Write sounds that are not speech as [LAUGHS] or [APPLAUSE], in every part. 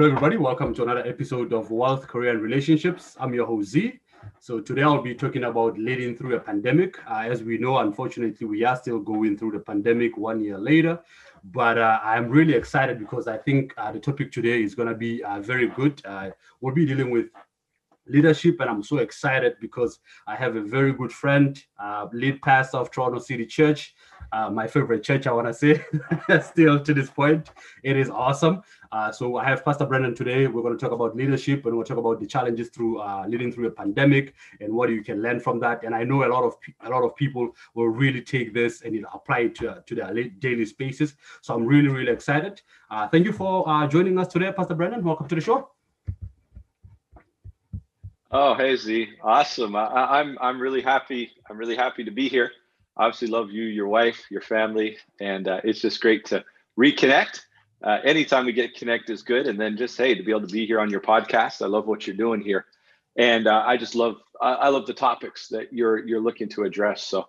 Hello, everybody. Welcome to another episode of Wealth, Career, and Relationships. I'm your host, Z. So, today I'll be talking about leading through a pandemic. Uh, as we know, unfortunately, we are still going through the pandemic one year later. But uh, I'm really excited because I think uh, the topic today is going to be uh, very good. Uh, we'll be dealing with leadership, and I'm so excited because I have a very good friend, uh, lead pastor of Toronto City Church, uh, my favorite church, I want to say, [LAUGHS] still to this point. It is awesome. Uh, so I have Pastor Brendan today. We're going to talk about leadership and we'll talk about the challenges through uh, leading through a pandemic and what you can learn from that. And I know a lot of a lot of people will really take this and apply it to, to their daily spaces. So I'm really really excited. Uh, thank you for uh, joining us today, Pastor Brendan. Welcome to the show. Oh, hey Z, awesome! I, I'm I'm really happy. I'm really happy to be here obviously love you, your wife, your family, and uh, it's just great to reconnect. Uh, anytime we get connect is good, and then just hey to be able to be here on your podcast. I love what you're doing here, and uh, I just love I love the topics that you're you're looking to address. So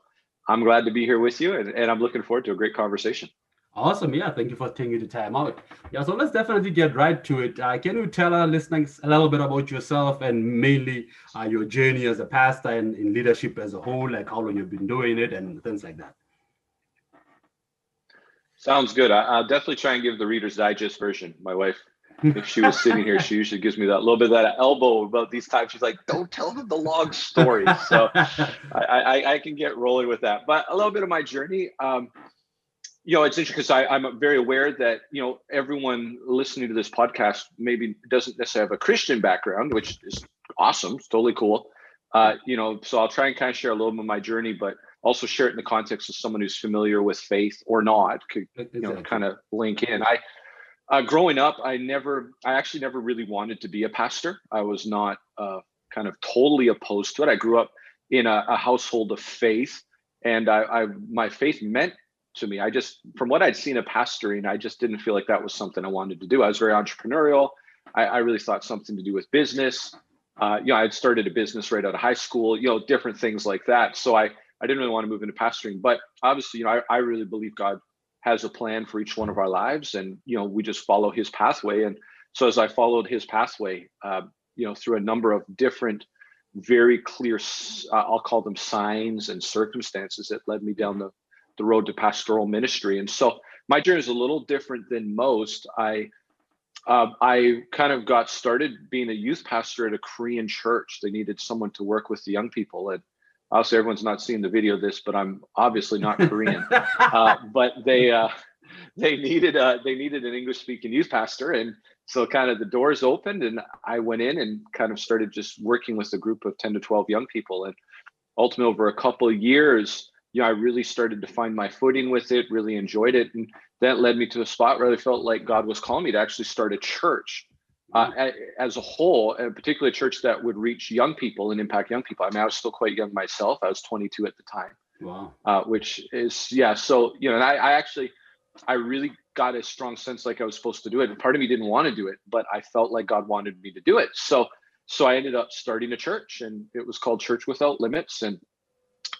I'm glad to be here with you, and, and I'm looking forward to a great conversation. Awesome. Yeah. Thank you for taking the time out. Yeah. So let's definitely get right to it. Uh, can you tell our listeners a little bit about yourself and mainly uh, your journey as a pastor and in leadership as a whole, like how long you've been doing it and things like that? Sounds good. I, will definitely try and give the Reader's Digest version. My wife, if she was sitting here, she usually gives me that little bit of that elbow about these times. She's like, "Don't tell them the long story." So [LAUGHS] I, I, I, can get rolling with that. But a little bit of my journey. Um, you know, it's interesting because I'm very aware that you know everyone listening to this podcast maybe doesn't necessarily have a Christian background, which is awesome, it's totally cool. Uh, you know, so I'll try and kind of share a little bit of my journey, but also share it in the context of someone who's familiar with faith or not, could you know, kind of link in. I uh, growing up, I never, I actually never really wanted to be a pastor. I was not uh, kind of totally opposed to it. I grew up in a, a household of faith, and I, I my faith meant to me. I just, from what I'd seen of pastoring, I just didn't feel like that was something I wanted to do. I was very entrepreneurial. I, I really thought something to do with business. Uh, you know, I'd started a business right out of high school, you know, different things like that. So I, I didn't really want to move into pastoring, but obviously, you know, I, I really believe God has a plan for each one of our lives and, you know, we just follow his pathway. And so as I followed his pathway, uh, you know, through a number of different, very clear, uh, I'll call them signs and circumstances that led me down the the road to pastoral ministry. And so my journey is a little different than most. I uh, I kind of got started being a youth pastor at a Korean church. They needed someone to work with the young people. And obviously, everyone's not seeing the video of this, but I'm obviously not Korean. [LAUGHS] uh, but they uh, they needed uh, they needed an English speaking youth pastor, and so kind of the doors opened, and I went in and kind of started just working with a group of ten to twelve young people, and ultimately over a couple of years you know, I really started to find my footing with it, really enjoyed it. And that led me to a spot where I felt like God was calling me to actually start a church uh, mm-hmm. as a whole, and particularly a church that would reach young people and impact young people. I mean, I was still quite young myself. I was 22 at the time. Wow. Uh, which is, yeah. So, you know, and I, I actually, I really got a strong sense like I was supposed to do it. And part of me didn't want to do it, but I felt like God wanted me to do it. So, so I ended up starting a church and it was called Church Without Limits. And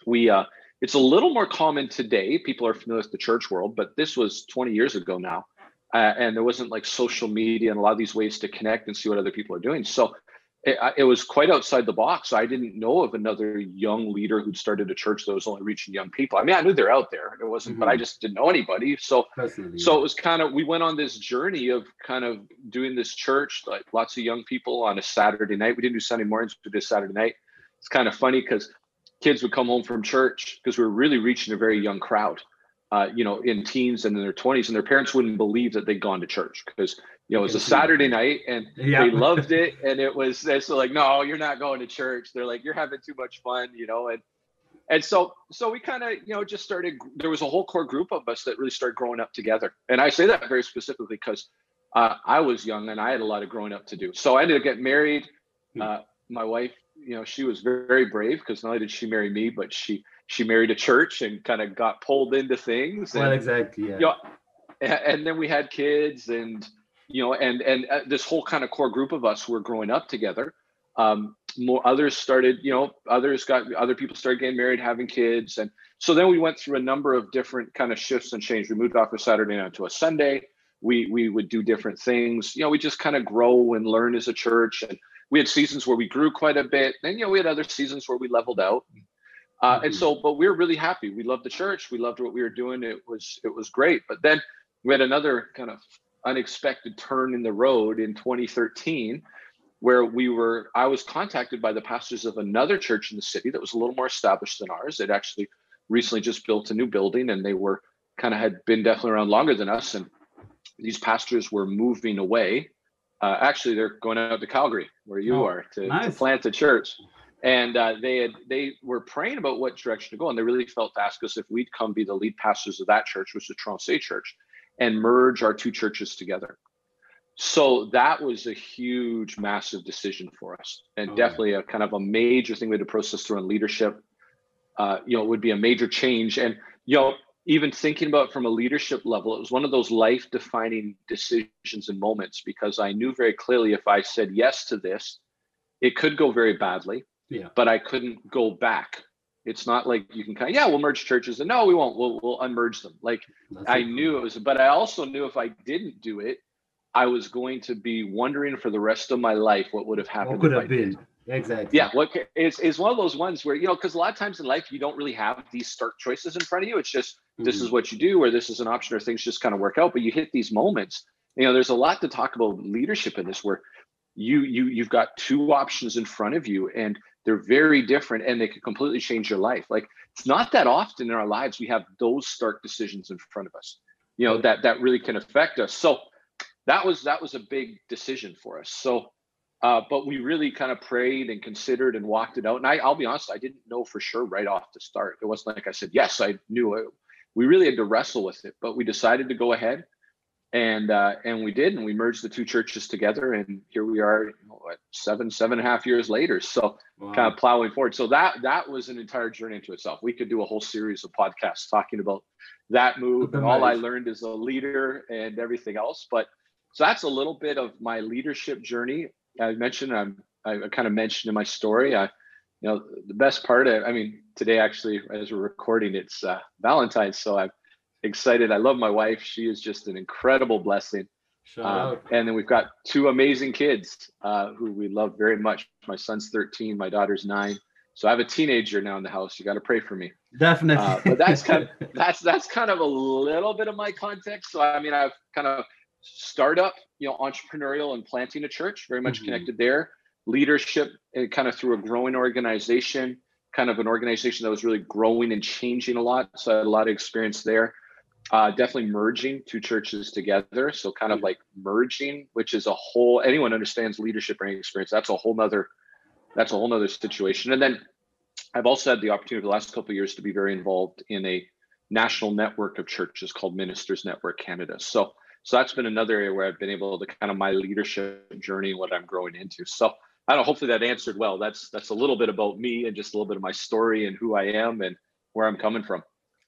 we, uh, it's a little more common today. People are familiar with the church world, but this was 20 years ago now. Uh, and there wasn't like social media and a lot of these ways to connect and see what other people are doing. So it, it, was quite outside the box. I didn't know of another young leader who'd started a church that was only reaching young people. I mean, I knew they're out there. It wasn't, mm-hmm. but I mm-hmm. just didn't know anybody. So, so it was kind of we went on this journey of kind of doing this church, like lots of young people on a Saturday night. We didn't do Sunday mornings, we did Saturday night. It's kind of funny because kids would come home from church because we were really reaching a very young crowd, uh, you know, in teens and in their 20s, and their parents wouldn't believe that they'd gone to church because you know it was a Saturday night and yeah. they [LAUGHS] loved it, and it was it's like, no, you're not going to church. They're like, you're having too much fun, you know, and and so so we kind of you know just started. There was a whole core group of us that really started growing up together, and I say that very specifically because uh, I was young and I had a lot of growing up to do. So I ended up getting married. Hmm. Uh, my wife you know she was very, brave because not only did she marry me but she she married a church and kind of got pulled into things and, well exactly yeah you know, and then we had kids and you know and and uh, this whole kind of core group of us were growing up together um more others started you know others got other people started getting married having kids and so then we went through a number of different kind of shifts and change we moved off a saturday night to a sunday we we would do different things. You know, we just kind of grow and learn as a church. And we had seasons where we grew quite a bit. And you know, we had other seasons where we leveled out. Uh, and mm-hmm. so, but we were really happy. We loved the church. We loved what we were doing. It was it was great. But then we had another kind of unexpected turn in the road in 2013 where we were i was contacted by the pastors of another church in the city that was a little more established than ours it actually recently just built a new building and they were kind of had been definitely around longer than us and these pastors were moving away. Uh, actually, they're going out to Calgary, where you oh, are, to, nice. to, plant a church. And uh, they had they were praying about what direction to go, and they really felt to ask us if we'd come be the lead pastors of that church, which is the Toronto State Church, and merge our two churches together. So that was a huge, massive decision for us, and oh, definitely a kind of a major thing we had to process through in leadership. Uh, you know, it would be a major change, and you know, even thinking about from a leadership level, it was one of those life defining decisions and moments because I knew very clearly if I said yes to this, it could go very badly. Yeah. But I couldn't go back. It's not like you can kind of, yeah, we'll merge churches and no, we won't. We'll we'll unmerge them. Like That's I knew it was, but I also knew if I didn't do it, I was going to be wondering for the rest of my life what would have happened. What could have been? Exactly. Yeah. What is is one of those ones where you know because a lot of times in life you don't really have these stark choices in front of you. It's just mm-hmm. this is mm-hmm. what you do, or this is an option, or things just kind of work out. But you hit these moments. You know, there's a lot to talk about leadership in this, where you you you've got two options in front of you, and they're very different, and they could completely change your life. Like it's not that often in our lives we have those stark decisions in front of us. You know that that really can affect us. So that was that was a big decision for us. So uh, but we really kind of prayed and considered and walked it out. And I, I'll be honest, I didn't know for sure right off the start. It wasn't like I said, yes, I knew it. We really had to wrestle with it, but we decided to go ahead and uh, and we did, and we merged the two churches together, and here we are, you know, what, seven seven and a half years later. So wow. kind of plowing forward. So that that was an entire journey into itself. We could do a whole series of podcasts talking about that move and all I learned as a leader and everything else. But so that's a little bit of my leadership journey. I mentioned, I'm, I kind of mentioned in my story, I, you know, the best part of, I mean, today actually, as we're recording, it's uh, Valentine's. So I'm excited. I love my wife. She is just an incredible blessing. Uh, and then we've got two amazing kids uh, who we love very much. My son's 13, my daughter's nine. So I have a teenager now in the house. You got to pray for me. Definitely. Uh, but that's kind [LAUGHS] of that's that's kind of a little bit of my context. So I mean, I've kind of startup, you know, entrepreneurial and planting a church, very much mm-hmm. connected there. Leadership, and kind of through a growing organization, kind of an organization that was really growing and changing a lot. So I had a lot of experience there. Uh, definitely merging two churches together. So kind of like merging, which is a whole. Anyone understands leadership or any experience? That's a whole nother. That's a whole nother situation. And then I've also had the opportunity the last couple of years to be very involved in a national network of churches called Ministers Network Canada. So so that's been another area where I've been able to kind of my leadership journey, what I'm growing into. So I don't hopefully that answered well. That's that's a little bit about me and just a little bit of my story and who I am and where I'm coming from.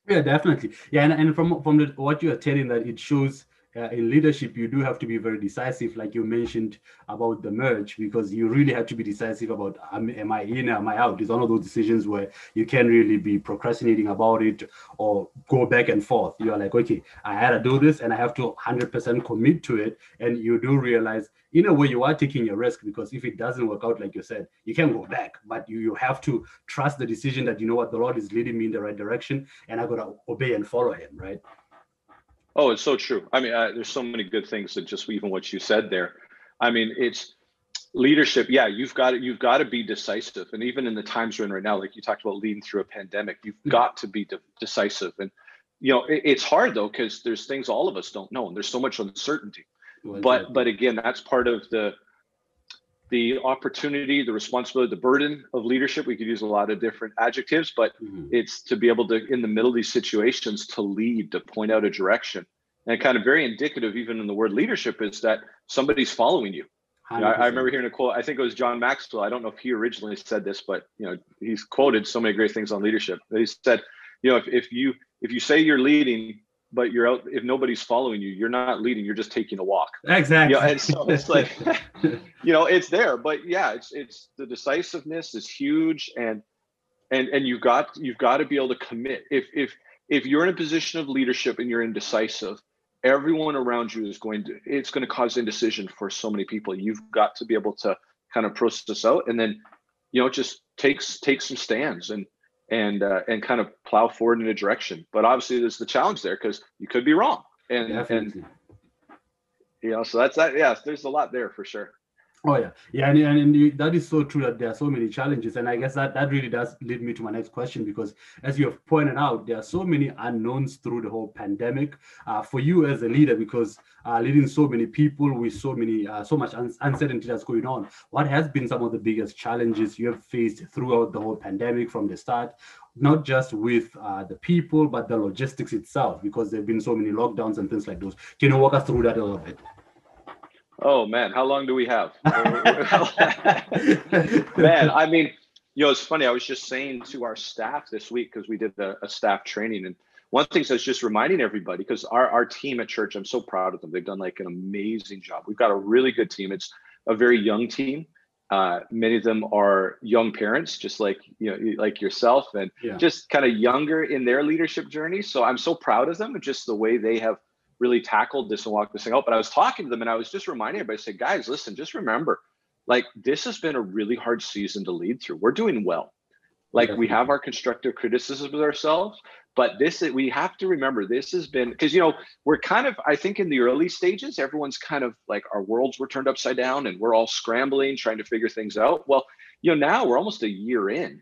Yeah, definitely. Yeah, and, and from from the, what you are telling that it shows uh, in leadership, you do have to be very decisive, like you mentioned about the merge, because you really have to be decisive about am, am I in, or am I out? It's one of those decisions where you can't really be procrastinating about it or go back and forth. You are like, okay, I had to do this and I have to 100% commit to it. And you do realize, in a way, you are taking a risk because if it doesn't work out, like you said, you can go back, but you, you have to trust the decision that you know what the Lord is leading me in the right direction and I got to obey and follow Him, right? Oh, it's so true. I mean, uh, there's so many good things that just even what you said there. I mean, it's leadership. Yeah, you've got to, you've got to be decisive, and even in the times we're in right now, like you talked about leading through a pandemic, you've mm-hmm. got to be de- decisive. And you know, it, it's hard though because there's things all of us don't know, and there's so much uncertainty. Well, but but again, that's part of the the opportunity, the responsibility, the burden of leadership. We could use a lot of different adjectives, but mm-hmm. it's to be able to, in the middle of these situations, to lead, to point out a direction. And kind of very indicative, even in the word leadership, is that somebody's following you. you know, I, I, remember hearing a quote. I think it was John Maxwell. I don't know if he originally said this, but you know, he's quoted so many great things on leadership. He said, you know, if, if you if you say you're leading, but you're out if nobody's following you you're not leading you're just taking a walk. [LAUGHS] Exactly. Yeah and so it's like [LAUGHS] you know it's there but yeah it's it's the decisiveness is huge and and and you've got you've got to be able to commit. If if if you're in a position of leadership and you're indecisive everyone around you is going to it's going to cause indecision for so many people. You've got to be able to kind of process out and then you know just takes take some stands and and uh, and kind of plow forward in a direction. But obviously there's the challenge there because you could be wrong. And Definitely. and you know so that's that yes there's a lot there for sure Oh yeah, yeah, and, and, and that is so true that there are so many challenges, and I guess that that really does lead me to my next question because, as you have pointed out, there are so many unknowns through the whole pandemic. Uh, for you as a leader, because uh, leading so many people with so many uh, so much un- uncertainty that's going on, what has been some of the biggest challenges you have faced throughout the whole pandemic from the start? Not just with uh, the people, but the logistics itself, because there have been so many lockdowns and things like those. Can you walk us through that a little bit? Oh man, how long do we have? [LAUGHS] man, I mean, you know, it's funny. I was just saying to our staff this week because we did a, a, staff training, and one thing I was just reminding everybody because our our team at church, I'm so proud of them. They've done like an amazing job. We've got a really good team. It's a very young team. Uh, many of them are young parents, just like you know, like yourself, and yeah. just kind of younger in their leadership journey. So I'm so proud of them, and just the way they have really tackled this and walked this thing out. But I was talking to them and I was just reminding everybody, I said, guys, listen, just remember, like this has been a really hard season to lead through. We're doing well. Like we have our constructive criticisms with ourselves, but this we have to remember this has been because you know we're kind of I think in the early stages everyone's kind of like our worlds were turned upside down and we're all scrambling trying to figure things out. Well, you know now we're almost a year in,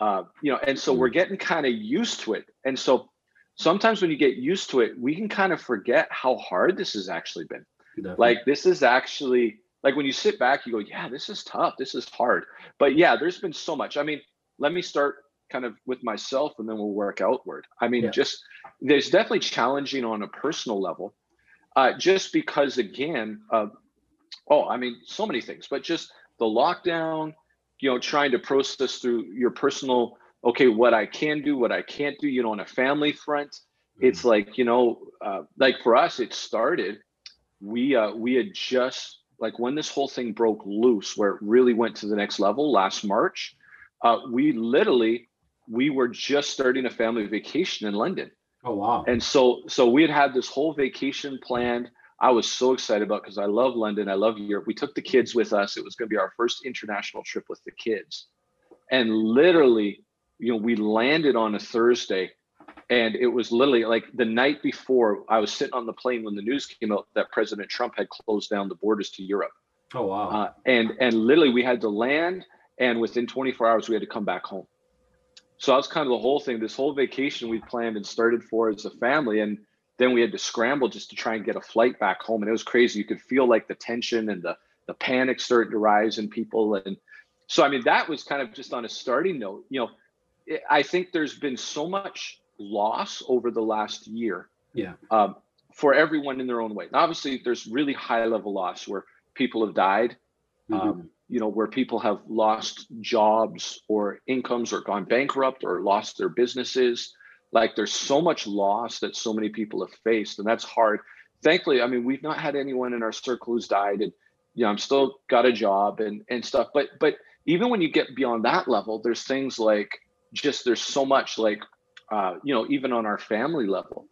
uh, you know, and so we're mm. getting kind of used to it, and so sometimes when you get used to it, we can kind of forget how hard this has actually been. Definitely. Like this is actually like when you sit back, you go, yeah, this is tough. This is hard. But yeah, there's been so much. I mean, let me start kind of with myself and then we'll work outward. I mean, yeah. just there's definitely challenging on a personal level. Uh, just because again, uh, oh, I mean, so many things, but just the lockdown, you know, trying to process through your personal okay, what I can do, what I can't do, you know, on a family front. Mm-hmm. It's like, you know, uh, like for us, it started, we uh we had just like when this whole thing broke loose, where it really went to the next level last March, uh, we literally we were just starting a family vacation in London. Oh wow. And so so we had had this whole vacation planned. I was so excited about because I love London. I love Europe. We took the kids with us. It was going to be our first international trip with the kids. And literally you know, we landed on a Thursday and it was literally like the night before I was sitting on the plane when the news came out that President Trump had closed down the borders to Europe. Oh wow! Uh, and and literally we had to land, and within 24 hours we had to come back home. So that was kind of the whole thing. This whole vacation we planned and started for as a family, and then we had to scramble just to try and get a flight back home. And it was crazy. You could feel like the tension and the the panic starting to rise in people. And so I mean that was kind of just on a starting note. You know, I think there's been so much loss over the last year. Yeah. Um, for everyone in their own way. obviously, there's really high level loss where people have died. Mm-hmm. Um, you know, where people have lost jobs or incomes or gone bankrupt or lost their businesses. Like there's so much loss that so many people have faced, and that's hard. Thankfully, I mean, we've not had anyone in our circle who's died, and you know, I'm still got a job and and stuff. But but even when you get beyond that level, there's things like just there's so much like uh, you know even on our family level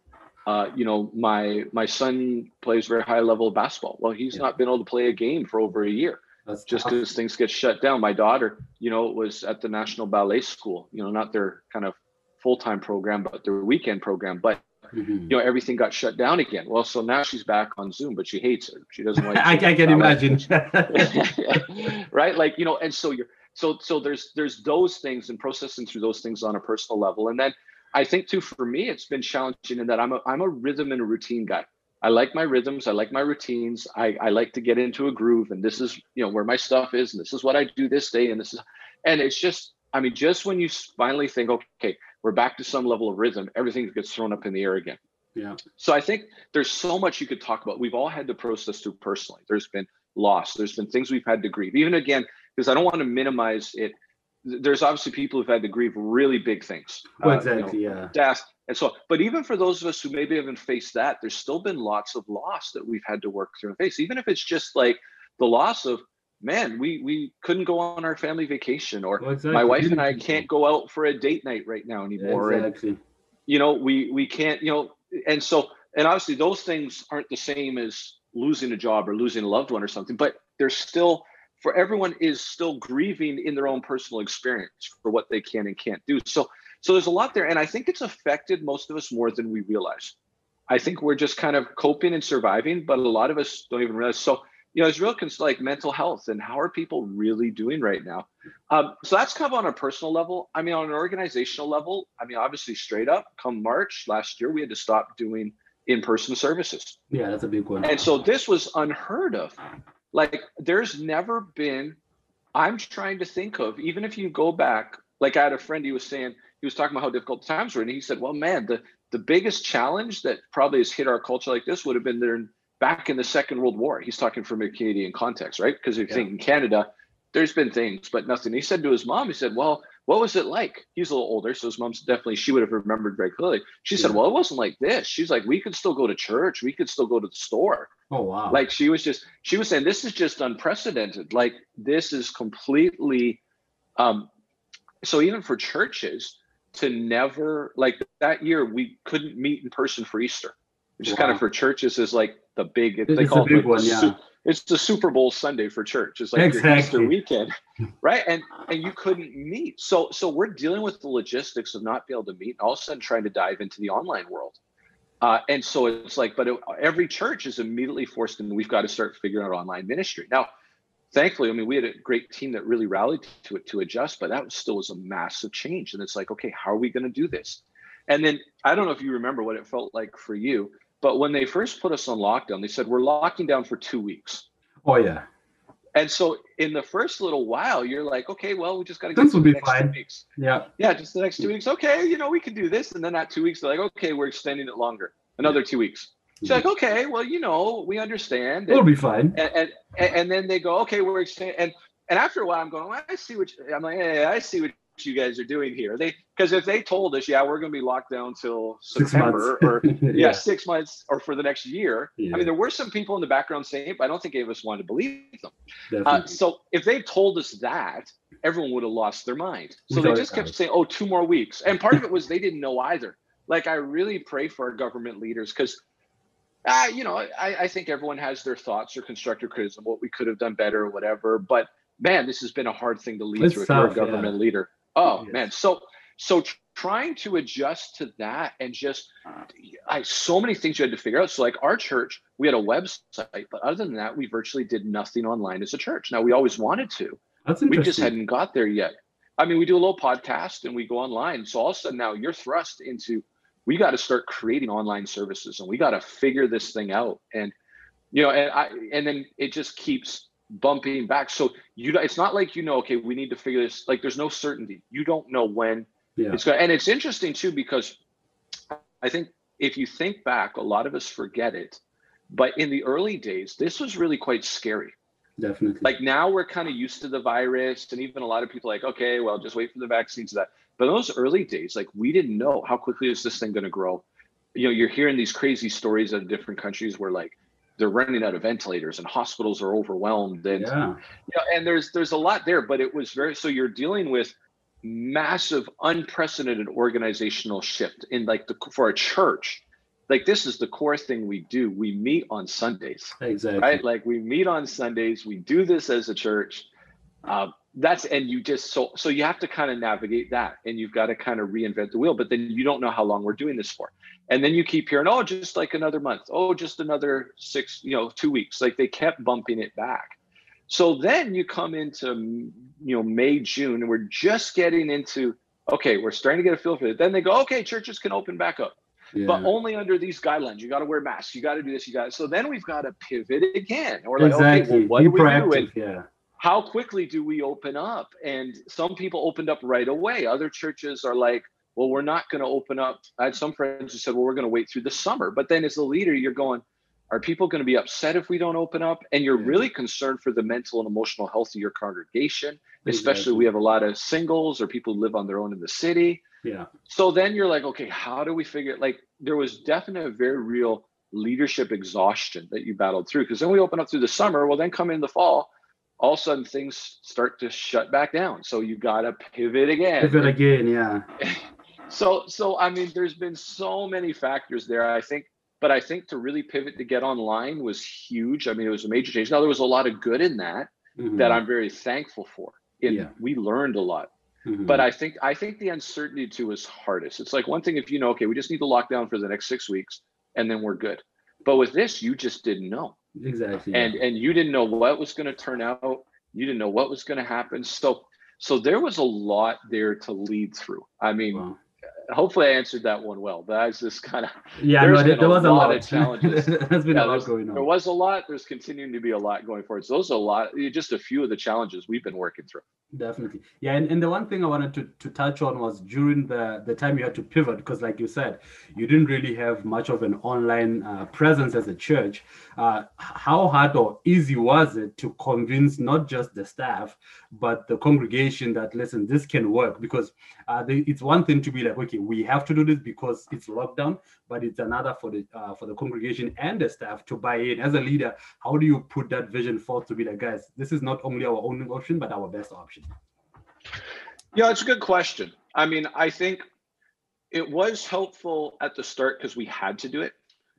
uh, you know my my son plays very high level basketball. Well he's yeah. not been able to play a game for over a year That's just because things get shut down. My daughter you know was at the national ballet school you know not their kind of full-time program but their weekend program but mm-hmm. you know everything got shut down again. Well so now she's back on zoom but she hates it she doesn't [LAUGHS] like I, I can imagine. [LAUGHS] [LAUGHS] right? Like you know and so you're so so there's there's those things and processing through those things on a personal level. And then i think too for me it's been challenging in that i'm a, I'm a rhythm and a routine guy. I like my rhythms i like my routines I, I like to get into a groove and this is you know where my stuff is and this is what i do this day and this is and it's just i mean just when you finally think okay we're back to some level of rhythm everything gets thrown up in the air again. Yeah. So i think there's so much you could talk about. We've all had to process through personally. There's been loss. There's been things we've had to grieve. Even again because I don't want to minimize it. There's obviously people who've had to grieve really big things. Uh, exactly, you know, yeah. Death and so, but even for those of us who maybe haven't faced that, there's still been lots of loss that we've had to work through and face. Even if it's just like the loss of, man, we we couldn't go on our family vacation, or well, exactly. my wife and I can't go out for a date night right now anymore. Exactly. And, you know, we we can't, you know, and so and obviously those things aren't the same as losing a job or losing a loved one or something, but they're still for everyone is still grieving in their own personal experience for what they can and can't do. So so there's a lot there, and I think it's affected most of us more than we realize. I think we're just kind of coping and surviving, but a lot of us don't even realize. So you know, it's real cons- like mental health and how are people really doing right now. Um, so that's kind of on a personal level. I mean, on an organizational level, I mean, obviously, straight up, come March last year, we had to stop doing in-person services. Yeah, that's a big one. And so this was unheard of. Like, there's never been. I'm trying to think of even if you go back. Like I had a friend. He was saying he was talking about how difficult the times were, and he said, "Well, man, the the biggest challenge that probably has hit our culture like this would have been there back in the Second World War. He's talking from a Canadian context, right? Because if you yeah. think in Canada, there's been things, but nothing. He said to his mom, he said, Well, what was it like? He's a little older, so his mom's definitely, she would have remembered very clearly. She yeah. said, Well, it wasn't like this. She's like, We could still go to church, we could still go to the store. Oh, wow. Like she was just, she was saying, This is just unprecedented. Like, this is completely, um, so even for churches to never, like that year, we couldn't meet in person for Easter which wow. is kind of for churches is like the big. They it's call big it one, yeah. It's the Super Bowl Sunday for church. It's like exactly. your Easter weekend, right? And and you couldn't meet. So so we're dealing with the logistics of not being able to meet, all of a sudden trying to dive into the online world. Uh, and so it's like, but it, every church is immediately forced, and we've got to start figuring out online ministry now. Thankfully, I mean, we had a great team that really rallied to it to adjust, but that was still was a massive change. And it's like, okay, how are we going to do this? And then I don't know if you remember what it felt like for you but when they first put us on lockdown, they said we're locking down for two weeks. Oh yeah. And so in the first little while, you're like, okay, well, we just got to get this will be fine. weeks. Yeah. Yeah, just the next two weeks. Okay, you know, we can do this. And then that two weeks, they're like, okay, we're extending it longer, another two weeks. She's like, okay, well, you know, we understand. It'll be fine. And, and and then they go, okay, we're extending. And and after a while, I'm going, well, I see what you, I'm like, hey, I see what you guys are doing here. They because if they told us, yeah, we're going to be locked down till September or [LAUGHS] yeah. yeah. six months or for the next year. Yeah. I mean, there were some people in the background saying it, but I don't think any of us wanted to believe them. Uh, so if they told us that, everyone would have lost their mind. So they just kept saying, oh, two more weeks. And part of it was they didn't know either. Like I really pray for our government leaders because uh, you know, I, I think everyone has their thoughts or constructive criticism, what we could have done better or whatever. But man, this has been a hard thing to lead it's through tough, if you're a government yeah. leader. Oh yes. man, so so trying to adjust to that and just uh-huh. I so many things you had to figure out. So like our church, we had a website, but other than that, we virtually did nothing online as a church. Now we always wanted to. That's we just hadn't got there yet. I mean, we do a little podcast and we go online. So all of a sudden now you're thrust into we got to start creating online services and we got to figure this thing out. And you know, and I and then it just keeps bumping back. So you it's not like you know, okay, we need to figure this. Like there's no certainty. You don't know when yeah. it's going. And it's interesting too because I think if you think back, a lot of us forget it. But in the early days, this was really quite scary. Definitely. Like now we're kind of used to the virus, and even a lot of people like, okay, well, just wait for the vaccines. That, but in those early days, like we didn't know how quickly is this thing going to grow. You know, you're hearing these crazy stories of different countries where like they're running out of ventilators and hospitals are overwhelmed and yeah. you know, and there's there's a lot there but it was very so you're dealing with massive unprecedented organizational shift in like the for a church like this is the core thing we do. We meet on sundays exactly. right? Like we meet on sundays we do this as a church uh, that's and you just so so you have to kind of navigate that and you've got to kind of reinvent the wheel but then you don't know how long we're doing this for and then you keep hearing oh just like another month oh just another six you know two weeks. Like they kept bumping it back. So then you come into you know may june and we're just getting into okay we're starting to get a feel for it. Then they go okay churches can open back up. Yeah. but only under these guidelines. You got to wear masks. You got to do this. You got so then we've got to pivot again. Or like exactly. okay well, what Be do we do? And, yeah. how quickly do we open up? And some people opened up right away. Other churches are like, well, we're not going to open up. I had some friends who said, well, we're going to wait through the summer. But then as a leader, you're going, are people going to be upset if we don't open up? And you're really concerned for the mental and emotional health of your congregation, especially exactly. we have a lot of singles or people who live on their own in the city. Yeah. So then you're like, okay, how do we figure it? Like there was definitely a very real leadership exhaustion that you battled through. Because then we open up through the summer. Well, then come in the fall all of a sudden things start to shut back down. So you got to pivot again. Pivot again, yeah. [LAUGHS] so, so I mean, there's been so many factors there. I think but I think to really pivot to get online was huge. I mean, it was a major change. Now there was a lot of good in that mm-hmm. that I'm very thankful for. It, yeah. We learned a lot. Mm-hmm. But I think I think the uncertainty too is hardest. It's like one thing if you know, okay, we just need to lock down for the next six weeks and then we're good. But with this, you just didn't know. Exactly. And yeah. and you didn't know what was going to turn out. You didn't know what was going to happen. So so there was a lot there to lead through. I mean, wow hopefully I answered that one well. That's just kind of yeah. No, there, there was a lot, lot. of [LAUGHS] challenges. There's been yeah, a lot going on. There was a lot. There's continuing to be a lot going forward. So those are a lot. Just a few of the challenges we've been working through. Definitely, yeah. And, and the one thing I wanted to, to touch on was during the the time you had to pivot because, like you said, you didn't really have much of an online uh, presence as a church. Uh, how hard or easy was it to convince not just the staff but the congregation that listen, this can work? Because uh, they, it's one thing to be like, okay, we have to do this because it's lockdown, but it's another for the uh, for the congregation and the staff to buy in. As a leader, how do you put that vision forth to be like, guys, this is not only our only option, but our best option? Yeah, it's a good question. I mean, I think it was helpful at the start because we had to do it.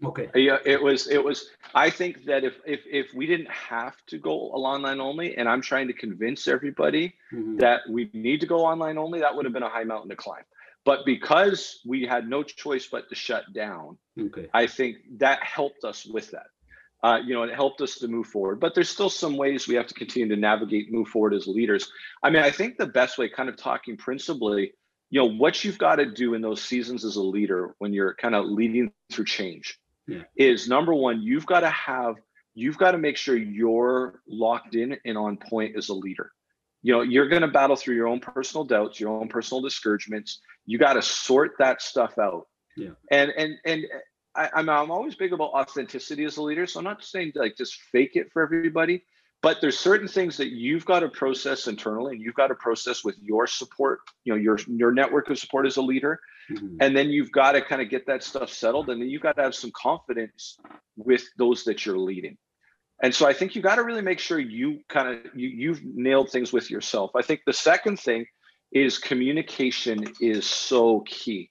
Okay. Yeah, it was. It was. I think that if if if we didn't have to go online only, and I'm trying to convince everybody mm-hmm. that we need to go online only, that would have been a high mountain to climb. But because we had no choice but to shut down, okay. I think that helped us with that. Uh, you know, it helped us to move forward. But there's still some ways we have to continue to navigate, move forward as leaders. I mean, I think the best way, kind of talking principally, you know, what you've got to do in those seasons as a leader when you're kind of leading through change yeah. is number one, you've got to have, you've got to make sure you're locked in and on point as a leader. You know, you're going to battle through your own personal doubts, your own personal discouragements. You got to sort that stuff out. Yeah. And and and I, I'm I'm always big about authenticity as a leader. So I'm not saying like just fake it for everybody, but there's certain things that you've got to process internally and you've got to process with your support, you know, your your network of support as a leader Mm-hmm. And then you've got to kind of get that stuff settled. And then you've got to have some confidence with those that you're leading. And so I think you got to really make sure you kind of you, you've nailed things with yourself. I think the second thing is communication is so key.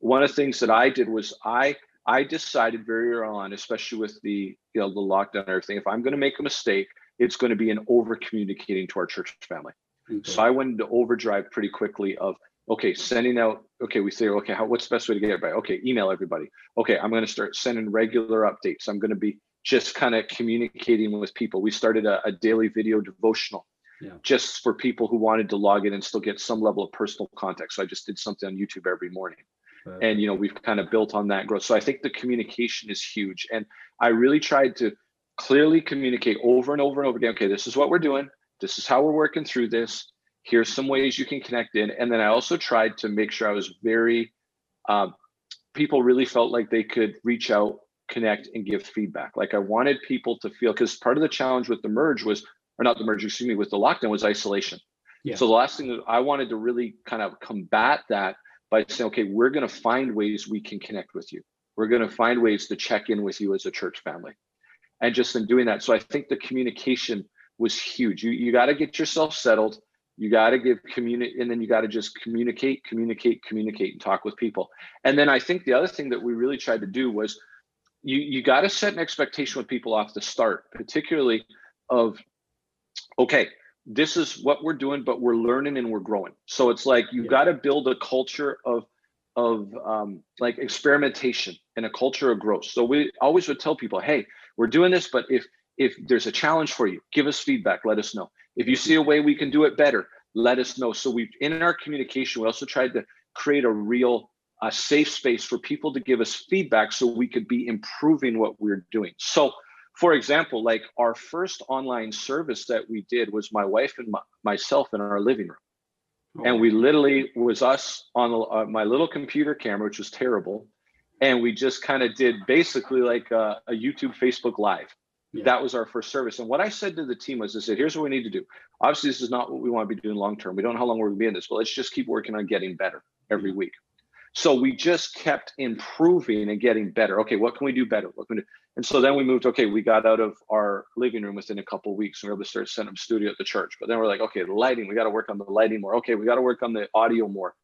One of the things that I did was I I decided very early on, especially with the you know the lockdown and everything, if I'm going to make a mistake, it's going to be in over communicating to our church family. Okay. So I went into overdrive pretty quickly of okay sending out okay we say okay how, what's the best way to get everybody okay email everybody okay i'm going to start sending regular updates i'm going to be just kind of communicating with people. We started a, a daily video devotional yeah. just for people who wanted to log in and still get some level of personal context so i just did something on youtube every morning. Right. and you know we've kind of built on that growth. So i think the communication is huge. And i really tried to clearly communicate over and over and over again okay this is what we're doing. This is how we're working through this. Here's some ways you can connect in. And then i also tried to make sure i was very uh, people really felt like they could reach out connect and give feedback. Like i wanted people to feel because part of the challenge with the merge was or not the merge excuse me with the lockdown was isolation. Yeah. so the last thing that i wanted to really kind of combat that by saying okay we're going to find ways we can connect with you. We're going to find ways to check in with you as a church family. And just in doing that so i think the communication was huge. You, you got to get yourself settled. You got to give community and then you got to just communicate communicate communicate and talk with people. And then i think the other thing that we really tried to do was you you got to set an expectation with people off the start particularly of okay this is what we're doing but we're learning and we're growing. So it's like you got to build a culture of of um, like experimentation and a culture of growth. So we always would tell people hey we're doing this but if if there's a challenge for you give us feedback let us know. If you see a way we can do it better, let us know. So we in our communication, we also tried to create a real a safe space for people to give us feedback so we could be improving what we're doing. So for example, like our first online service that we did was my wife and my, myself in our living room. Oh. And we literally was us on uh, my little computer camera, which was terrible. And we just kind of did basically like a, a YouTube, Facebook Live. Yeah. That was our first service. And what I said to the team was, I said, here's what we need to do. Obviously, this is not what we want to be doing long term. We don't know how long we're going to be in this, but let's just keep working on getting better every week. So we just kept improving and getting better. Okay, what can we do better? What can we do? And so then we moved. Okay, we got out of our living room within a couple of weeks, and we were able to start setting up studio at the church. But then we're like, okay, the lighting. We got to work on the lighting more. Okay, we got to work on the audio more.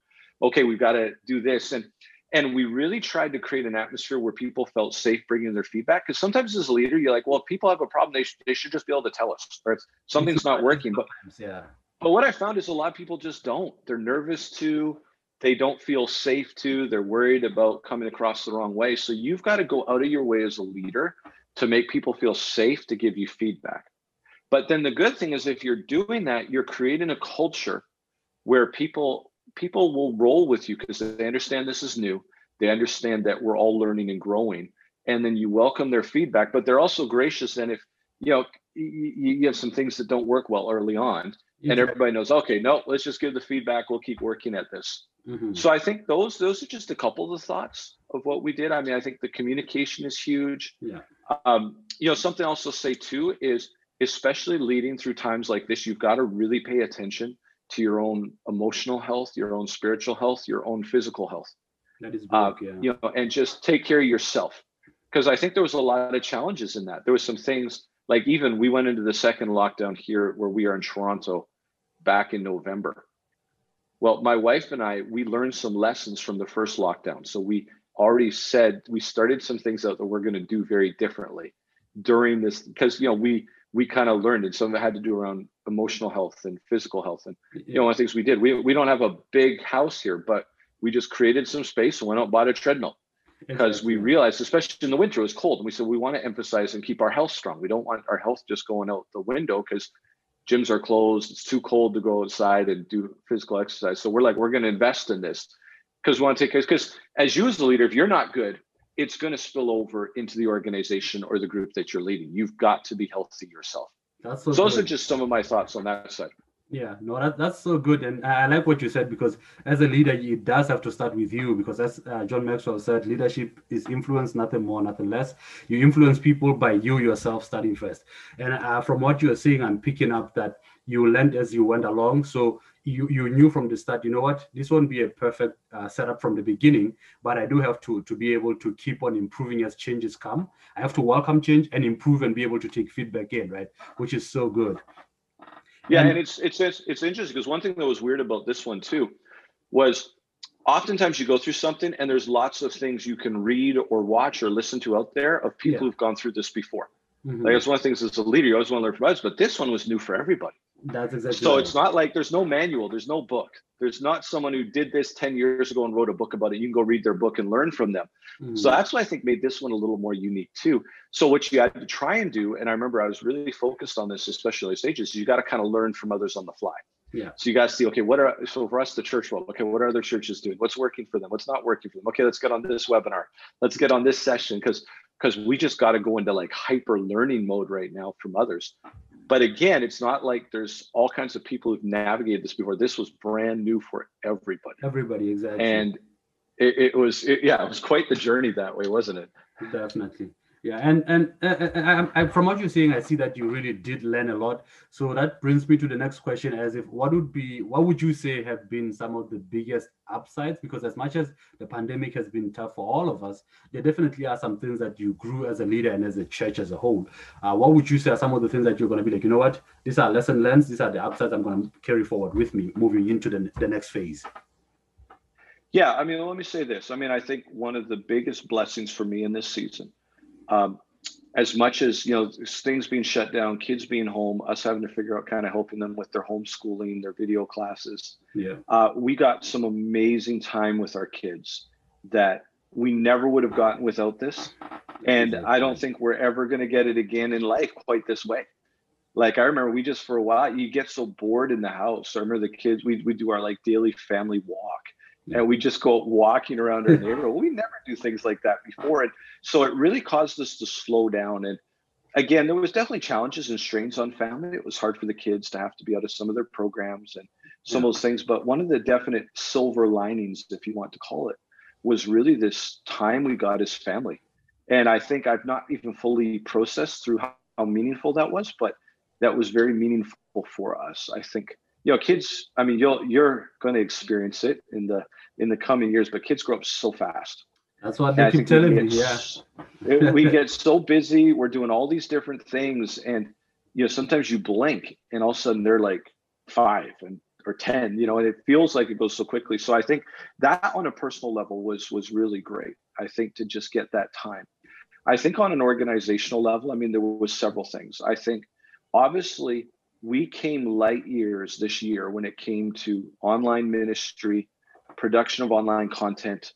Okay, we've got to do this. And and we really tried to create an atmosphere where people felt safe bringing their feedback because sometimes as a leader you're like well if people have a problem they, sh- they should just be able to tell us or if something's not working but [LAUGHS] yeah but what i found is a lot of people just don't they're nervous to they don't feel safe to they're worried about coming across the wrong way. So you've got to go out of your way as a leader to make people feel safe to give you feedback. But then the good thing is if you're doing that you're creating a culture where people people will roll with you because they understand this is new. They understand that we're all learning and growing and then you welcome their feedback but they're also gracious. And if you know you, have some things that don't work well early on and everybody knows okay no let's just give the feedback. We'll keep working at this. Mm-hmm. so i think those those are just a couple of the thoughts of what we did. I mean i think the communication is huge. Yeah. Um, you know something else to say too is especially leading through times like this you've got to really pay attention to your own emotional health your own spiritual health your own physical health. That is uh, yeah. you know and just take care of yourself. Because i think there was a lot of challenges in that. There was some things like even we went into the second lockdown here where we are in toronto back in november. Well my wife and i we learned some lessons from the first lockdown. So we already said we started some things out that we're going to do very differently during this because you know we we kind of learned and some of it had to do around emotional health and physical health and you know one of the things we did we, we don't have a big house here but we just created some space and went out and bought a treadmill because we realized, especially in the winter, it was cold. And we said we want to emphasize and keep our health strong. We don't want our health just going out the window because gyms are closed. It's too cold to go outside and do physical exercise. So we're like, we're going to invest in this because we want to take care. Because as you as the leader, if you're not good, it's going to spill over into the organization or the group that you're leading. You've got to be healthy yourself. That's so, so those are just some of my thoughts on that side. Yeah, no, that, that's so good. And I like what you said because as a leader, it does have to start with you because as uh, John Maxwell said, leadership is influence, nothing more, nothing less. You influence people by you yourself starting first. And uh, from what you're saying, I'm picking up that you learned as you went along. So you, you knew from the start, you know what, this won't be a perfect uh, setup from the beginning, but I do have to, to be able to keep on improving as changes come. I have to welcome change and improve and be able to take feedback in, right? Which is so good. Yeah, and it's it's it's, it's interesting because one thing that was weird about this one too was oftentimes you go through something and there's lots of things you can read or watch or listen to out there of people yeah. who've gone through this before. Mm-hmm. Like it's one of the things as a leader, you always want to learn from others, but this one was new for everybody. That's exactly so right. it's not like there's no manual, there's no book. There's not someone who did this 10 years ago and wrote a book about it. You can go read their book and learn from them. Mm-hmm. So that's what I think made this one a little more unique too. So what you had to try and do, and I remember I was really focused on this, especially stages, you got to kind of learn from others on the fly. Yeah. So you got to see, okay, what are so for us the church world? Okay, what are other churches doing? What's working for them? What's not working for them? Okay, let's get on this webinar. Let's get on this session because because we just got to go into like hyper learning mode right now from others. But again, it's not like there's all kinds of people who've navigated this before. This was brand new for everybody. Everybody, exactly. And it, it was, it, yeah, it was quite the journey that way, wasn't it? Definitely yeah and and uh, I, I, from what you're saying i see that you really did learn a lot. So that brings me to the next question as if what would be what would you say have been some of the biggest upsides? Because as much as the pandemic has been tough for all of us there definitely are some things that you grew as a leader and as a church as a whole. Uh, what would you say are some of the things that you're going to be like you know what? These are lesson learned. These are the upsides i'm going to carry forward with me moving into the, the next phase. Yeah i mean let me say this. I mean i think one of the biggest blessings for me in this season um, as much as you know things being shut down kids being home us having to figure out kind of helping them with their homeschooling their video classes yeah. uh, we got some amazing time with our kids that we never would have gotten without this. And i don't think we're ever going to get it again in life quite this way. Like i remember we just for a while you get so bored in the house. I remember the kids we we do our like daily family walk and we just go walking around our [LAUGHS] neighborhood. We never do things like that before. And so it really caused us to slow down. And again, there was definitely challenges and strains on family. It was hard for the kids to have to be out of some of their programs and some yeah. of those things. But one of the definite silver linings, if you want to call it, was really this time we got as family. And I think I've not even fully processed through how, how meaningful that was, but that was very meaningful for us. I think you know kids i mean you'll you're going to experience it in the in the coming years but kids grow up so fast. That's what they keep telling me yeah. we get so busy we're doing all these different things and you know sometimes you blink and all of a sudden they're like five and or 10 you know and it feels like it goes so quickly. So i think that on a personal level was was really great i think to just get that time. I think on an organizational level i mean there was several things. I think obviously we came light years this year when it came to online ministry production of online content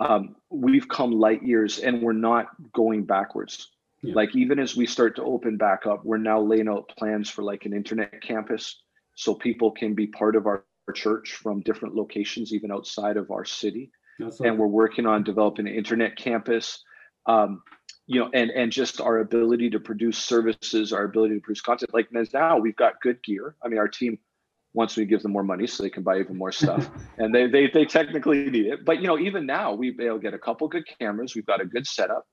um, we've come light years and we're not going backwards yeah. like even as we start to open back up we're now laying out plans for like an internet campus so people can be part of our, our church from different locations, even outside of our city. And we're working on developing an internet campus. Um, you know, and and just our ability to produce services, our ability to produce content. Like now, we've got good gear. I mean, our team wants me to give them more money so they can buy even more stuff, [LAUGHS] and they they they technically need it. But you know, even now, we've been able to get a couple good cameras. We've got a good setup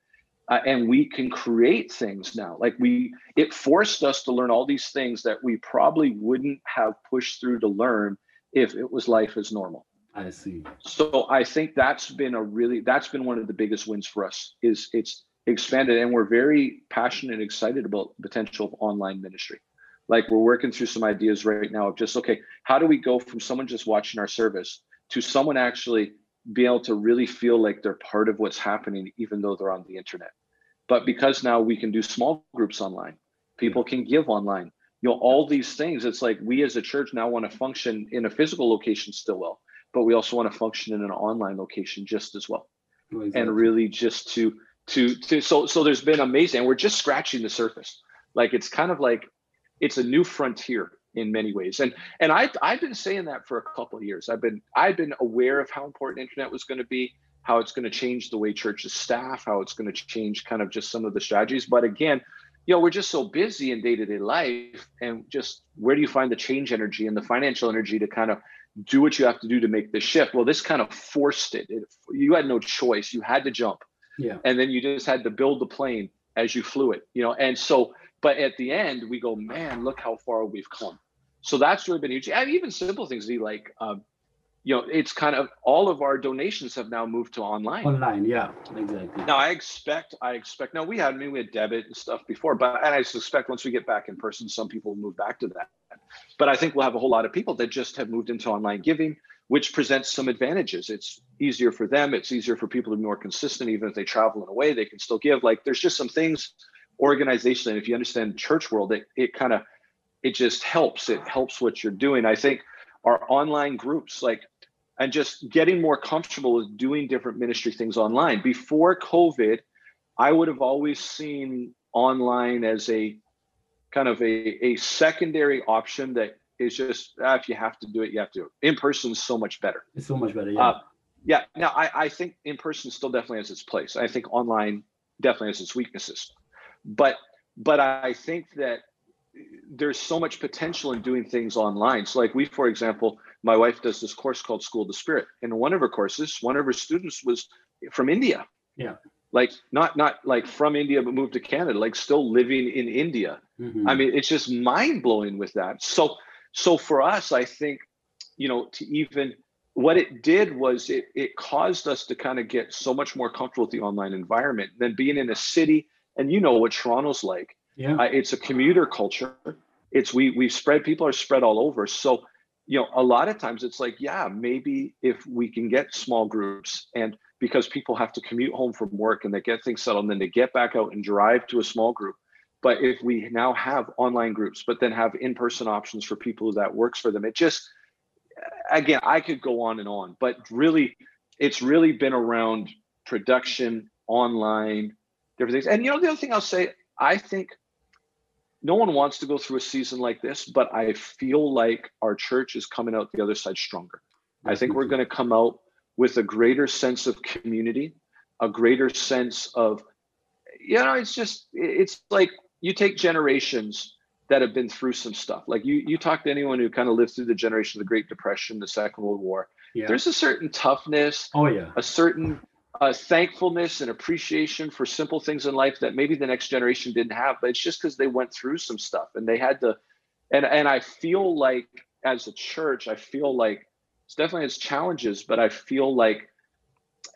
uh, and we can create things now like we it forced us to learn all these things that we probably wouldn't have pushed through to learn if it was life as normal i see so i think that's been a really that's been one of the biggest wins for us is it's expanded and we're very passionate and excited about the potential of online ministry like we're working through some ideas right now of just okay how do we go from someone just watching our service to someone actually being able to really feel like they're part of what's happening even though they're on the internet but because now we can do small groups online, people can give online. You know, all these things. It's like we as a church now want to function in a physical location still well, but we also want to function in an online location just as well. Exactly. And really just to to to so so there's been amazing. We're just scratching the surface. Like it's kind of like it's a new frontier in many ways. And and I I've, been saying that for a couple of years. I've been I've been aware of how important internet was going to be how it's going to change the way churches staff, how it's going to change kind of just some of the strategies. But again, you know, we're just so busy in day to day life, and just where do you find the change energy and the financial energy to kind of do what you have to do to make this shift? Well, this kind of forced it. it you had no choice. You had to jump. Yeah. And then you just had to build the plane as you flew it, you know. And so, but at the end, we go, man, look how far we've come. So that's really been huge. And even simple things, like um, you know it's kind of all of our donations have now moved to online online yeah exactly now i expect i expect now we had I mean we had debit and stuff before but and i suspect once we get back in person some people will move back to that but i think we'll have a whole lot of people that just have moved into online giving which presents some advantages. It's easier for them. It's easier for people to be more consistent even if they travel in a way they can still give. Like there's just some things organizationally if you understand church world it, it kind of it just helps. It helps what you're doing. I think our online groups like and just getting more comfortable with doing different ministry things online. Before COVID, I would have always seen online as a kind of a, a secondary option that is just ah, if you have to do it, you have to. In person is so much better. It's so much better. Yeah. Uh, yeah. Now I, I think in person still definitely has its place. I think online definitely has its weaknesses. But but I think that there's so much potential in doing things online. So like we, for example, my wife does this course called School of the Spirit. And one of her courses, one of her students was from India. Yeah. Like not not like from India but moved to Canada, like still living in India. Mm-hmm. I mean, it's just mind blowing with that. So so for us, I think, you know, to even what it did was it it caused us to kind of get so much more comfortable with the online environment than being in a city. And you know what Toronto's like. Yeah. Uh, it's a commuter culture. It's we we spread people are spread all over. So you know a lot of times it's like yeah maybe if we can get small groups and because people have to commute home from work and they get things settled and then they get back out and drive to a small group but if we now have online groups but then have in-person options for people that works for them it just again i could go on and on but really it's really been around production online different things and you know the other thing i'll say i think no one wants to go through a season like this, but I feel like our church is coming out the other side stronger. I think we're going to come out with a greater sense of community, a greater sense of, you know, it's just, it's like you take generations that have been through some stuff. Like you, you talk to anyone who kind of lived through the generation of the Great Depression, the Second World War. Yeah. There's a certain toughness. Oh yeah. A certain uh, thankfulness and appreciation for simple things in life that maybe the next generation didn't have but it's just because they went through some stuff and they had to and and i feel like as a church i feel like it's definitely has challenges but i feel like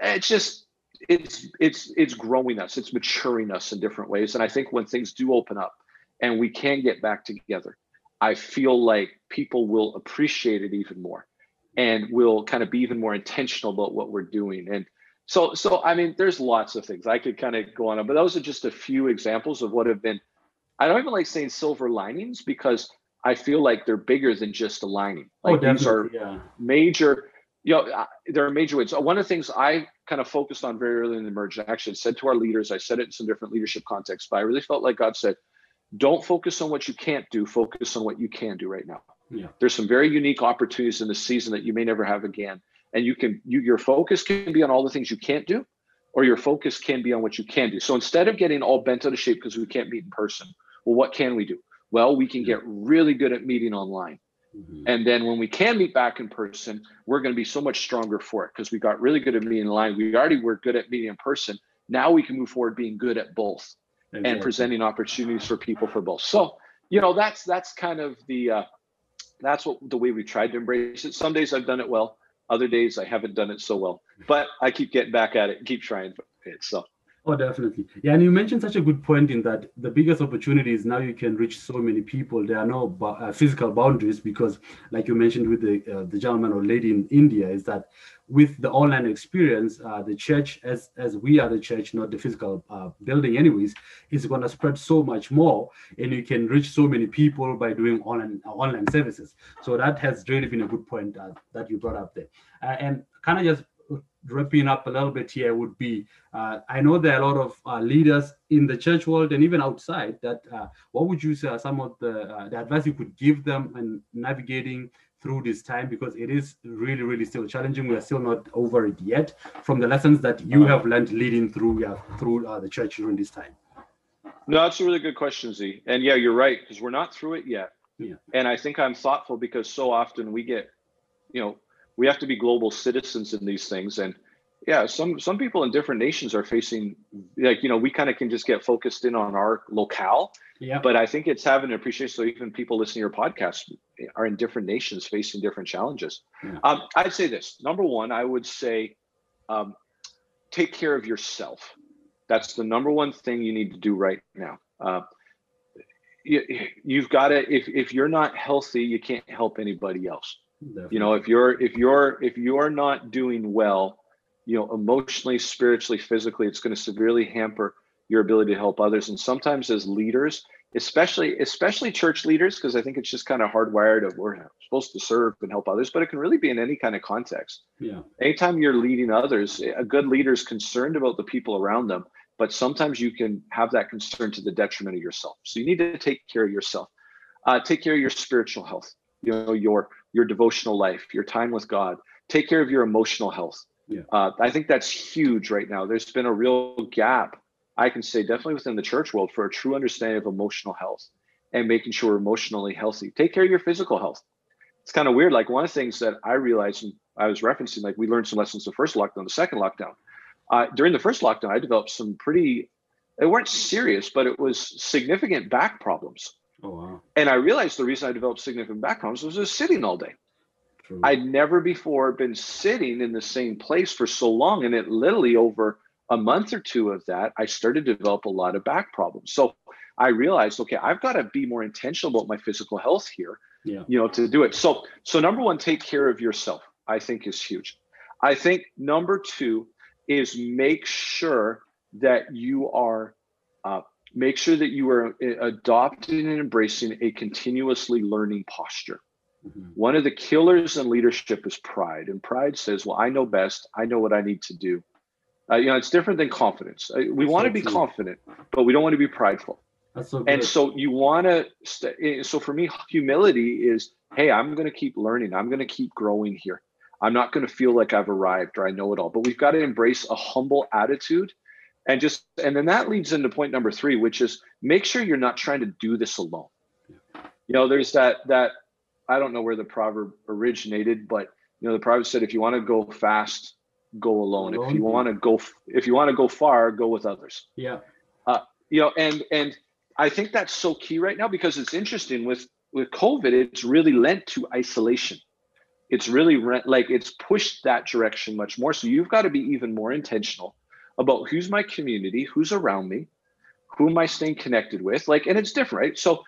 it's just it's it's it's growing us it's maturing us in different ways and i think when things do open up and we can get back together I feel like people will appreciate it even more and will kind of be even more intentional about what we're doing. And so, so I mean, there's lots of things I could kind of go on, but those are just a few examples of what have been. I don't even like saying silver linings because I feel like they're bigger than just a lining. Oh, Like oh, these are yeah. major. You know, there are major wins. One of the things I kind of focused on very early in the merge, I actually said to our leaders, I said it in some different leadership contexts, but I really felt like God said, don't focus on what you can't do, focus on what you can do right now. Yeah. There's some very unique opportunities in the season that you may never have again. And you can you your focus can be on all the things you can't do, or your focus can be on what you can do. So instead of getting all bent out of shape because we can't meet in person, well, what can we do? Well, we can get really good at meeting online. Mm-hmm. And then when we can meet back in person, we're going to be so much stronger for it because we got really good at meeting online. We already were good at meeting in person. Now we can move forward being good at both exactly. and presenting opportunities for people for both. So, you know, that's that's kind of the uh, that's what the way we tried to embrace it. Some days I've done it well, other days I haven't done it so well, but I keep getting back at it, keep trying it. So Oh, definitely. Yeah, and you mentioned such a good point in that the biggest opportunity is now you can reach so many people. There are no uh, physical boundaries because, like you mentioned with the uh, the gentleman or lady in India, is that with the online experience, uh, the church, as as we are the church, not the physical uh, building, anyways, is going to spread so much more, and you can reach so many people by doing online online services. So that has really been a good point uh, that you brought up there, uh, and kind of just wrapping up a little bit here would be uh, I know there are a lot of uh, leaders in the church world and even outside that uh, what would you say are some of the, uh, the advice you could give them in navigating through this time? Because it is really really still challenging. We are still not over it yet from the lessons that you have learned leading through through uh, the church during this time. No that's a really good question z. And yeah you're right because we're not through it yet. Yeah. and i think i'm thoughtful because so often we get you know we have to be global citizens in these things. And yeah some some people in different nations are facing like you know we kind of can just get focused in on our locale. Yeah. But i think it's having an appreciation so even people listening to your podcast are in different nations facing different challenges. Yeah. um, i'd say this. Number one i would say um, take care of yourself. That's the number one thing you need to do right now. Uh, you, you've got to if, if you're not healthy you can't help anybody else Definitely. you know if you're if you're if you're not doing well you know emotionally spiritually physically it's going to severely hamper your ability to help others. And sometimes as leaders especially especially church leaders because i think it's just kind of hardwired of we're supposed to serve and help others but it can really be in any kind of context. Yeah. Anytime you're leading others a good leader is concerned about the people around them but sometimes you can have that concern to the detriment of yourself. So you need to take care of yourself. Uh, take care of your spiritual health you know your your devotional life, your time with God. Take care of your emotional health. Yeah. Uh, I think that's huge right now. There's been a real gap, I can say, definitely within the church world, for a true understanding of emotional health and making sure we're emotionally healthy. Take care of your physical health. It's kind of weird. Like one of the things that I realized, and I was referencing, like we learned some lessons the first lockdown, the second lockdown. Uh, during the first lockdown, I developed some pretty, they weren't serious, but it was significant back problems. Oh, wow. And I realized the reason I developed significant back problems was just sitting all day. True. I'd never before been sitting in the same place for so long. And it literally over a month or two of that, I started to develop a lot of back problems. So I realized, okay, I've got to be more intentional about my physical health here, yeah. you know, to do it. So, so number one, take care of yourself, I think is huge. I think number two is make sure that you are uh, make sure that you are uh, adopting and embracing a continuously learning posture. Mm-hmm. One of the killers in leadership is pride, and pride says, "Well, I know best. I know what I need to do." Uh, you know, it's different than confidence. Uh, we want to be confident, but we don't want to be prideful. That's so. And so you want to. St- eh, so for me, humility is, "Hey, I'm going to keep learning. I'm going to keep growing here. I'm not going to feel like I've arrived or I know it all." But we've got to embrace a humble attitude and just and then that leads into point number three which is make sure you're not trying to do this alone. You know there's that that i don't know where the proverb originated but you know the proverb said if you want to go fast go alone, Alone, if you want to go if you want to go far go with others. Yeah. Uh, you know and and i think that's so key right now because it's interesting with with covid it's really lent to isolation. It's really re- like it's pushed that direction much more. So you've got to be even more intentional about who's my community who's around me who am i staying connected with like and it's different right so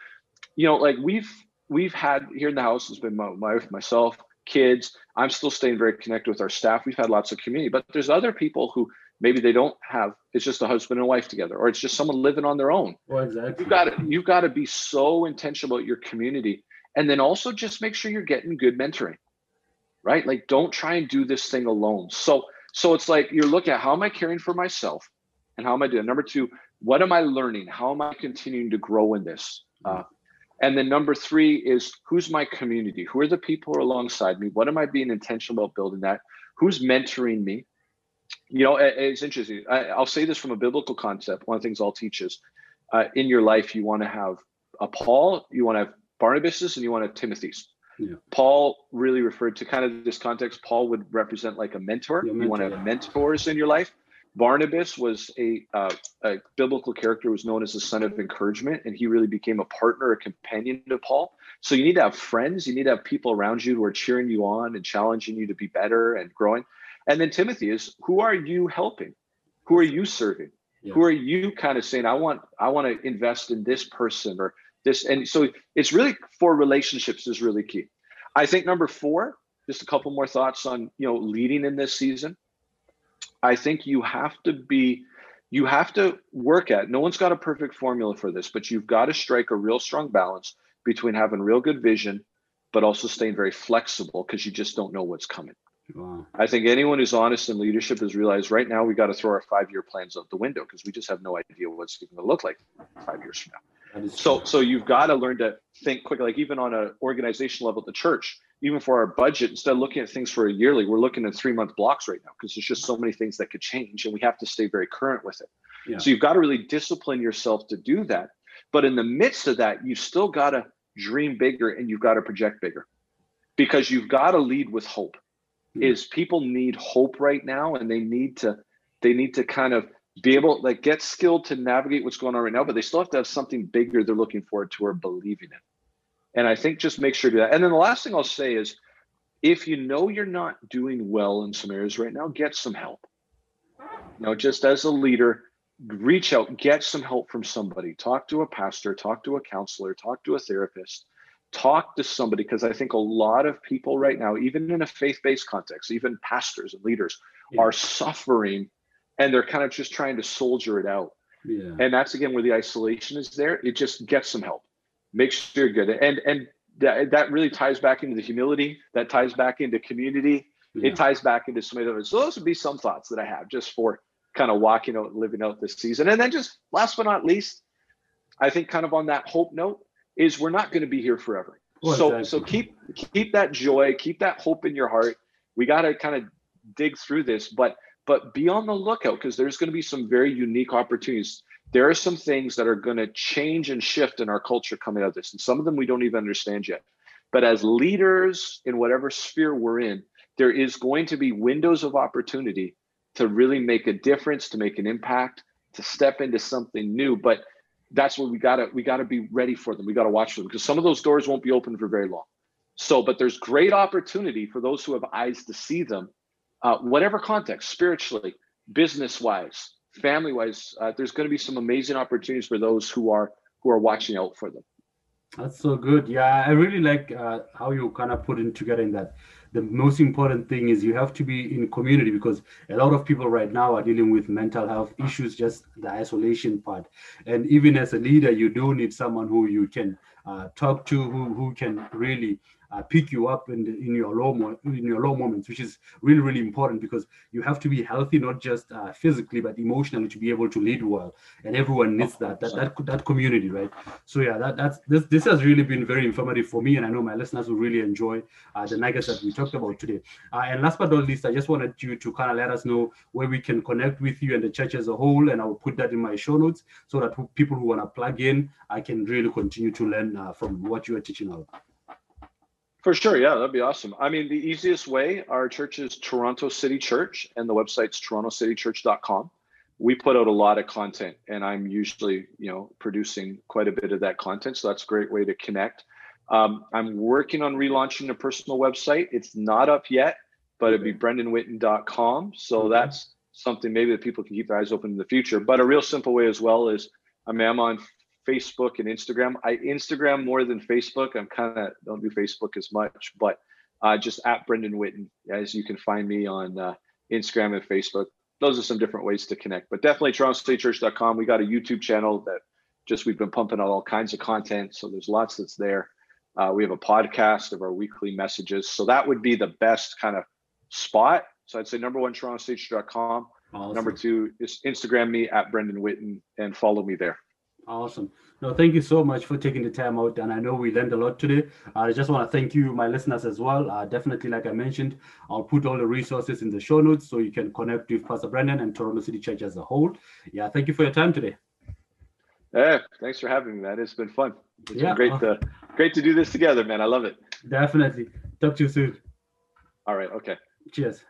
you know like we've we've had here in the house has been my wife, myself, kids. I'm still staying very connected with our staff. We've had lots of community, but there's other people who maybe they don't have. It's just a husband and wife together, or it's just someone living on their own. Well, exactly. You've got to you've got to be so intentional about your community, and then also just make sure you're getting good mentoring, right? Like, don't try and do this thing alone. So, so it's like you're looking at how am I caring for myself, and how am I doing? Number two, what am I learning? How am I continuing to grow in this? Uh, and then number three is who's my community? Who are the people are alongside me? What am I being intentional about building that? Who's mentoring me? You know, it's interesting. I, will say this from a biblical concept. One of the things I'll teach is uh, in your life, you want to have a Paul, you want to have Barnabas's, and you want to have Timothy's. Yeah. Paul really referred to kind of this context. Paul would represent like a mentor. Mentor you want to have mentors in your life. Barnabas was a, uh, a, biblical character, was known as the son of encouragement, and he really became a partner, a companion to Paul. So you need to have friends, you need to have people around you who are cheering you on and challenging you to be better and growing. And then Timothy is who are you helping? Who are you serving? Yeah. Who are you kind of saying, I want, I want to invest in this person or this? And so it's really for relationships is really key. I think number four, just a couple more thoughts on you know leading in this season I think you have to be you have to work at no one's got a perfect formula for this but you've got to strike a real strong balance between having real good vision but also staying very flexible because you just don't know what's coming wow. i think anyone who's honest in leadership has realized right now we got to throw our five year plans out the window because we just have no idea what's going to look like five years from now so so you've got to learn to think quick like even on an organization level the church even for our budget, instead of looking at things for a yearly, we're looking at three month blocks right now because there's just so many things that could change and we have to stay very current with it. Yeah. So you've got to really discipline yourself to do that. But in the midst of that, you've still got to dream bigger and you've got to project bigger because you've got to lead with hope. Mm-hmm. Is people need hope right now and they need to they need to kind of be able like get skilled to navigate what's going on right now, but they still have to have something bigger they're looking forward to or believing in. And I think just make sure to do that. And then the last thing I'll say is if you know you're not doing well in some areas right now, get some help. You know, just as a leader, reach out, get some help from somebody. Talk to a pastor, talk to a counselor, talk to a therapist, talk to somebody. Because I think a lot of people right now, even in a faith based context, even pastors and leaders, yeah. are suffering and they're kind of just trying to soldier it out. Yeah. And that's again where the isolation is there. It just gets some help make sure you're good and and that, that really ties back into the humility that ties back into community yeah. it ties back into some of those so those would be some thoughts that i have just for kind of walking out living out this season and then just last but not least i think kind of on that hope note is we're not going to be here forever well, so exactly. so keep keep that joy keep that hope in your heart we got to kind of dig through this but but be on the lookout because there's going to be some very unique opportunities there are some things that are going to change and shift in our culture coming out of this. And some of them we don't even understand yet. But as leaders in whatever sphere we're in, there is going to be windows of opportunity to really make a difference, to make an impact, to step into something new. But that's what we gotta we gotta be ready for them. We gotta watch them because some of those doors won't be open for very long. So, but there's great opportunity for those who have eyes to see them, uh, whatever context, spiritually, business wise, family wise, uh, there's going to be some amazing opportunities for those who are who are watching out for them. That's so good. Yeah, I really like uh, how you kind of put it together in that. The most important thing is you have to be in community because a lot of people right now are dealing with mental health issues, just the isolation part. And even as a leader, you do need someone who you can uh, talk to, who, who can really uh, pick you up in, the, in your low mo- in your low moments, which is really really important because you have to be healthy not just uh, physically but emotionally to be able to lead well, and everyone needs that that that, that community, right? So yeah, that that's this this has really been very informative for me, and I know my listeners will really enjoy uh, the nuggets that we talked about today. Uh, and last but not least, I just wanted you to kind of let us know where we can connect with you and the church as a whole, and I will put that in my show notes so that people who want to plug in, I can really continue to learn uh, from what you are teaching out. For sure, yeah, that'd be awesome. I mean, the easiest way, our church is Toronto City Church, and the website's torontocitychurch.com. We put out a lot of content, and I'm usually, you know, producing quite a bit of that content. So that's a great way to connect. Um, I'm working on relaunching a personal website. It's not up yet, but it'd be brendanwitten.com. So that's something maybe that people can keep their eyes open in the future. But a real simple way as well is I mean, I'm on Facebook and Instagram. I Instagram more than Facebook. I'm kind of don't do Facebook as much, but uh, just at Brendan Witten, as you can find me on uh, Instagram and Facebook. Those are some different ways to connect, but definitely TorontoStateChurch.com. We got a YouTube channel that just we've been pumping out all kinds of content, so there's lots that's there. Uh, we have a podcast of our weekly messages, so that would be the best kind of spot. So I'd say number one, TorontoStage.com. Awesome. Number two is Instagram me at Brendan Witten and follow me there. Awesome. No, thank you so much for taking the time out. And I know we learned a lot today. I just want to thank you, my listeners, as well. Uh, definitely, like I mentioned, I'll put all the resources in the show notes so you can connect with Pastor Brandon and Toronto City Church as a whole. Yeah, thank you for your time today. Yeah, thanks for having me, man. It's been fun. It's yeah. been great to great to do this together, man. I love it. Definitely. Talk to you soon. All right. Okay. Cheers.